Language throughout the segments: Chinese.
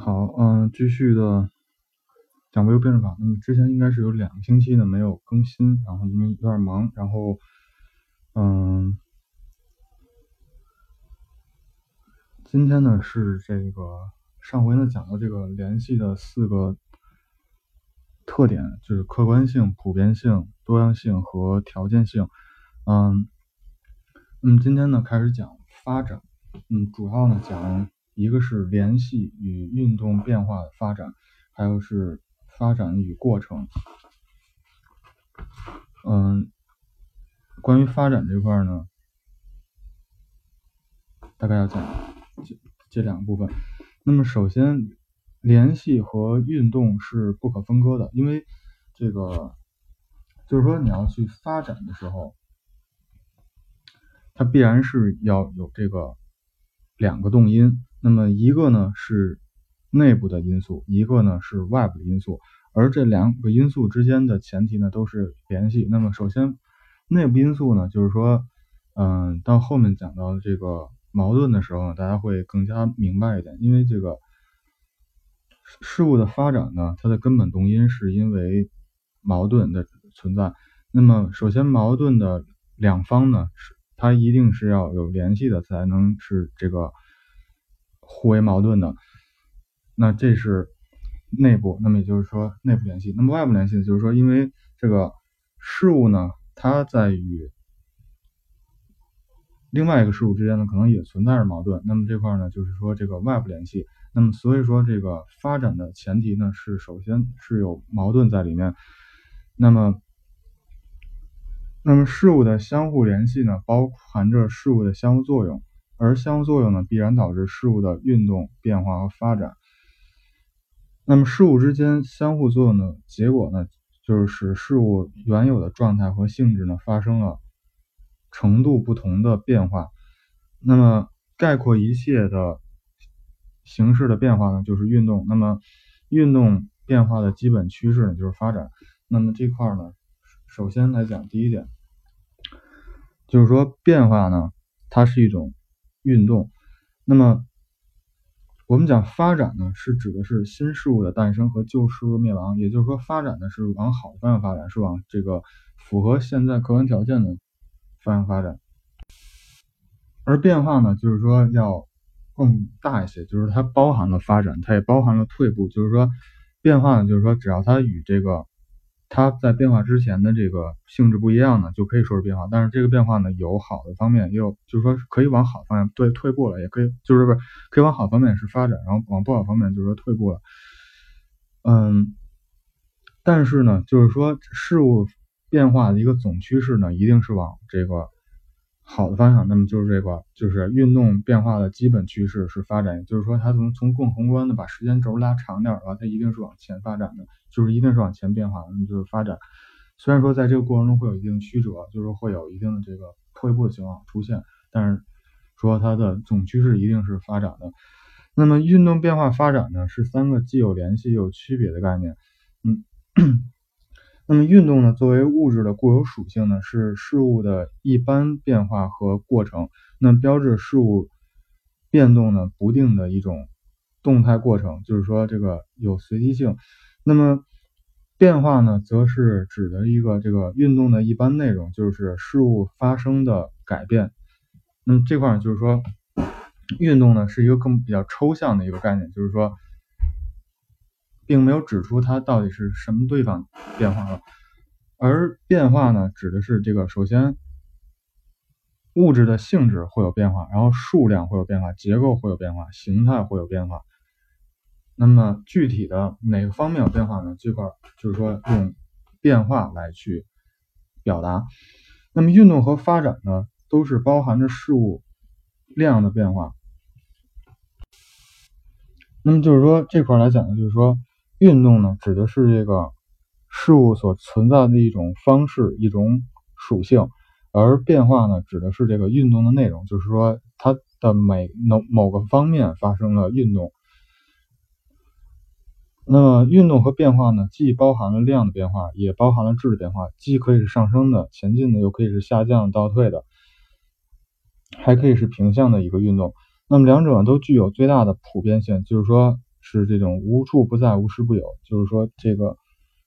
好，嗯，继续的讲微优辩证法。那么之前应该是有两个星期呢没有更新，然后因为有点忙，然后嗯，今天呢是这个上回呢讲到这个联系的四个特点，就是客观性、普遍性、多样性和条件性。嗯，那么今天呢开始讲发展，嗯，主要呢讲。一个是联系与运动变化的发展，还有是发展与过程。嗯，关于发展这块呢，大概要讲这这两个部分。那么首先，联系和运动是不可分割的，因为这个就是说你要去发展的时候，它必然是要有这个两个动因。那么一个呢是内部的因素，一个呢是外部的因素，而这两个因素之间的前提呢都是联系。那么首先内部因素呢，就是说，嗯，到后面讲到这个矛盾的时候呢，大家会更加明白一点。因为这个事物的发展呢，它的根本动因是因为矛盾的存在。那么首先矛盾的两方呢，是它一定是要有联系的，才能是这个。互为矛盾的，那这是内部，那么也就是说内部联系。那么外部联系呢就是说，因为这个事物呢，它在与另外一个事物之间呢，可能也存在着矛盾。那么这块呢，就是说这个外部联系。那么所以说，这个发展的前提呢，是首先是有矛盾在里面。那么，那么事物的相互联系呢，包含着事物的相互作用。而相互作用呢，必然导致事物的运动、变化和发展。那么事物之间相互作用的结果呢，就是使事物原有的状态和性质呢发生了程度不同的变化。那么概括一切的形式的变化呢，就是运动。那么运动变化的基本趋势呢，就是发展。那么这块呢，首先来讲第一点，就是说变化呢，它是一种。运动，那么我们讲发展呢，是指的是新事物的诞生和旧事物的灭亡，也就是说，发展呢是往好的方向发展，是往这个符合现在客观条件的方向发展。而变化呢，就是说要更大一些，就是它包含了发展，它也包含了退步，就是说变化呢，就是说只要它与这个。它在变化之前的这个性质不一样呢，就可以说是变化。但是这个变化呢，有好的方面，也有就是说可以往好方向对退步了，也可以就是不是可以往好方面是发展，然后往不好方面就是说退步了。嗯，但是呢，就是说事物变化的一个总趋势呢，一定是往这个。好的方向，那么就是这个，就是运动变化的基本趋势是发展，就是说它从从更宏观的把时间轴拉长点的话，它一定是往前发展的，就是一定是往前变化，那么就是发展。虽然说在这个过程中会有一定曲折，就是会有一定的这个退步的情况出现，但是说它的总趋势一定是发展的。那么运动变化发展呢，是三个既有联系又有区别的概念，嗯。那么运动呢，作为物质的固有属性呢，是事物的一般变化和过程。那标志事物变动呢不定的一种动态过程，就是说这个有随机性。那么变化呢，则是指的一个这个运动的一般内容，就是事物发生的改变。那么这块就是说，运动呢是一个更比较抽象的一个概念，就是说。并没有指出它到底是什么地方变化了，而变化呢，指的是这个首先物质的性质会有变化，然后数量会有变化，结构会有变化，形态会有变化。那么具体的哪个方面有变化呢？这块就是说用变化来去表达。那么运动和发展呢，都是包含着事物量的变化。那么就是说这块来讲呢，就是说。运动呢，指的是这个事物所存在的一种方式、一种属性，而变化呢，指的是这个运动的内容，就是说它的每某某个方面发生了运动。那么运动和变化呢，既包含了量的变化，也包含了质的变化，既可以是上升的、前进的，又可以是下降、倒退的，还可以是平向的一个运动。那么两者都具有最大的普遍性，就是说。是这种无处不在、无时不有。就是说，这个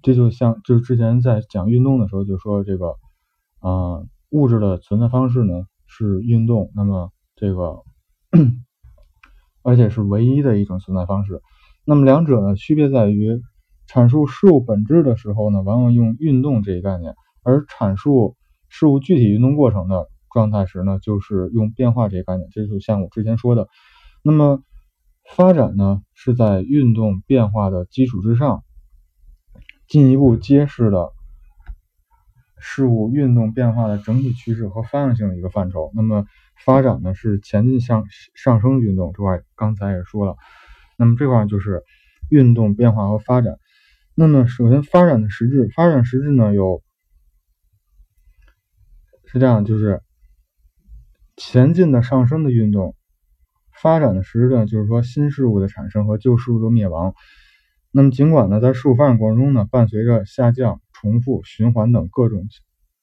这就像就是之前在讲运动的时候就说这个啊，物质的存在方式呢是运动，那么这个 而且是唯一的一种存在方式。那么两者呢区别在于，阐述事物本质的时候呢，往往用运动这一概念；而阐述事物具体运动过程的状态时呢，就是用变化这一概念。这就像我之前说的，那么发展呢是在运动变化的基础之上，进一步揭示了事物运动变化的整体趋势和方向性的一个范畴。那么发展呢是前进向上升运动，这块刚才也说了。那么这块就是运动变化和发展。那么首先发展的实质，发展实质呢有是这样，就是前进的上升的运动；发展的实质呢就是说新事物的产生和旧事物的灭亡。那么尽管呢在事物发展过程中呢伴随着下降、重复、循环等各种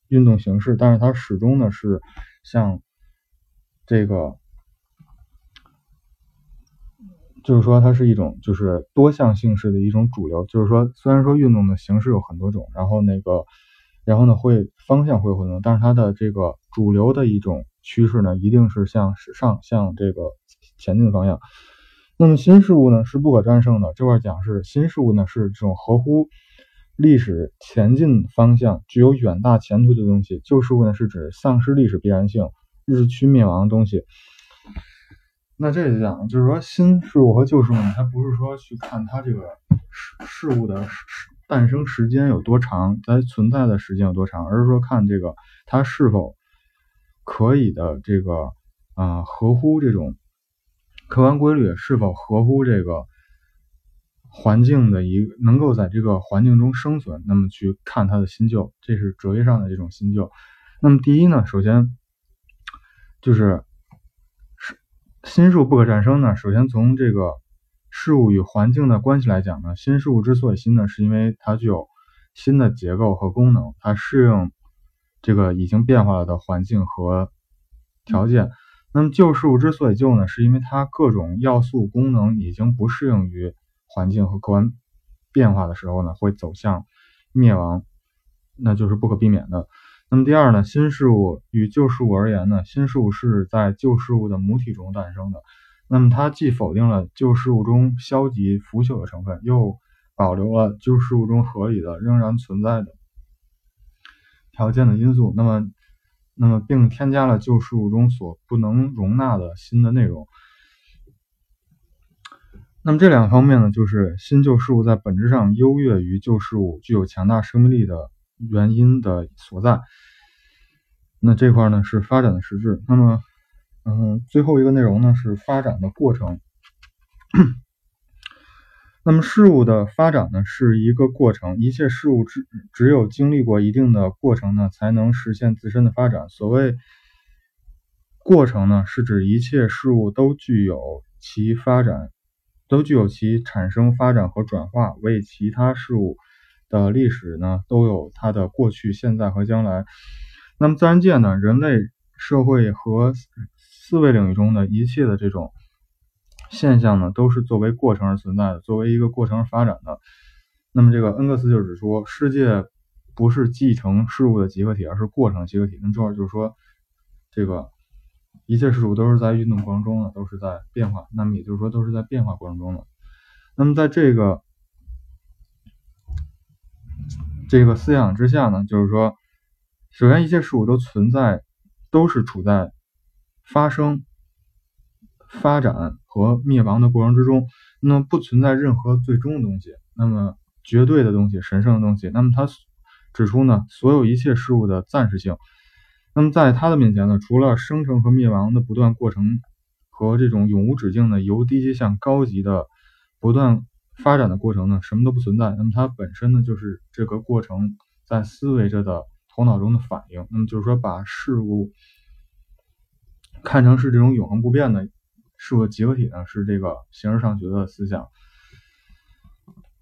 运动形式，但是它始终呢是向这个。就是说，它是一种就是多项性式的一种主流。就是说，虽然说运动的形式有很多种，然后那个，然后呢会方向会混动，但是它的这个主流的一种趋势呢，一定是向上向这个前进的方向。那么新事物呢是不可战胜的。这块讲是新事物呢是这种合乎历史前进方向、具有远大前途的东西；旧事物呢是指丧失历史必然性、日趋灭亡的东西。那这就讲，就是说新事物和旧事物，它不是说去看它这个事事物的诞生时间有多长，它存在的时间有多长，而是说看这个它是否可以的这个啊合乎这种客观规律，是否合乎这个环境的一能够在这个环境中生存，那么去看它的新旧，这是哲学上的这种新旧。那么第一呢，首先就是。新事物不可战胜呢？首先从这个事物与环境的关系来讲呢，新事物之所以新呢，是因为它具有新的结构和功能，它适应这个已经变化了的环境和条件。那么旧事物之所以旧呢，是因为它各种要素功能已经不适应于环境和客观变化的时候呢，会走向灭亡，那就是不可避免的。那么第二呢，新事物与旧事物而言呢，新事物是在旧事物的母体中诞生的。那么它既否定了旧事物中消极腐朽的成分，又保留了旧事物中合理的、仍然存在的条件的因素。那么，那么并添加了旧事物中所不能容纳的新的内容。那么这两方面呢，就是新旧事物在本质上优越于旧事物，具有强大生命力的。原因的所在，那这块呢是发展的实质。那么，嗯，最后一个内容呢是发展的过程。那么事物的发展呢是一个过程，一切事物只只有经历过一定的过程呢，才能实现自身的发展。所谓过程呢，是指一切事物都具有其发展，都具有其产生、发展和转化为其他事物。的历史呢，都有它的过去、现在和将来。那么自然界呢，人类社会和思维领域中的一切的这种现象呢，都是作为过程而存在的，作为一个过程而发展的。那么这个恩格斯就指出，世界不是继承事物的集合体，而是过程集合体。那么这块就是说，这个一切事物都是在运动过程中的，都是在变化。那么也就是说，都是在变化过程中的。那么在这个。这个思想之下呢，就是说，首先一切事物都存在，都是处在发生、发展和灭亡的过程之中。那么不存在任何最终的东西，那么绝对的东西、神圣的东西。那么他指出呢，所有一切事物的暂时性。那么在他的面前呢，除了生成和灭亡的不断过程和这种永无止境的由低级向高级的不断。发展的过程呢，什么都不存在。那么它本身呢，就是这个过程在思维着的头脑中的反应。那么就是说，把事物看成是这种永恒不变的事物的集合体呢，是这个形式上学的思想。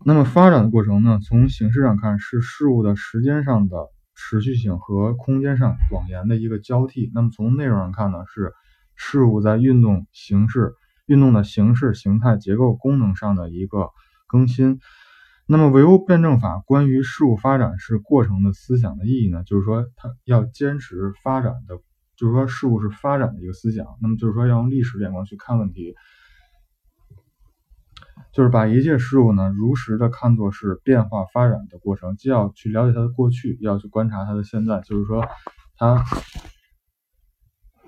那么发展的过程呢，从形式上看是事物的时间上的持续性和空间上广延的一个交替。那么从内容上看呢，是事物在运动形式运动的形式、形态、结构、功能上的一个更新。那么唯物辩证法关于事物发展是过程的思想的意义呢？就是说，它要坚持发展的，就是说事物是发展的一个思想。那么就是说，要用历史眼光去看问题，就是把一切事物呢如实的看作是变化发展的过程，既要去了解它的过去，要去观察它的现在。就是说，它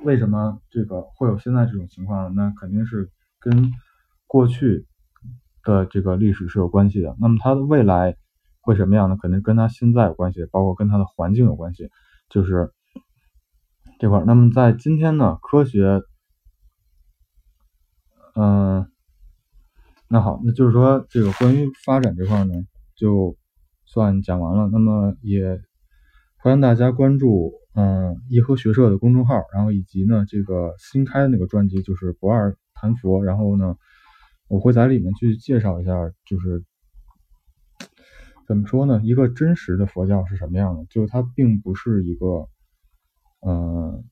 为什么这个会有现在这种情况呢？那肯定是跟过去。的这个历史是有关系的，那么它的未来会什么样呢？肯定跟它现在有关系，包括跟它的环境有关系，就是这块。那么在今天呢，科学，嗯，那好，那就是说这个关于发展这块呢，就算讲完了。那么也欢迎大家关注嗯颐和学社的公众号，然后以及呢这个新开的那个专辑就是不二谈佛，然后呢。我会在里面去介绍一下，就是怎么说呢？一个真实的佛教是什么样的？就是它并不是一个，呃，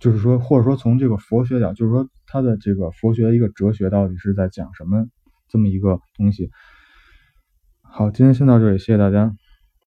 就是说，或者说从这个佛学讲，就是说它的这个佛学的一个哲学到底是在讲什么这么一个东西。好，今天先到这里，谢谢大家。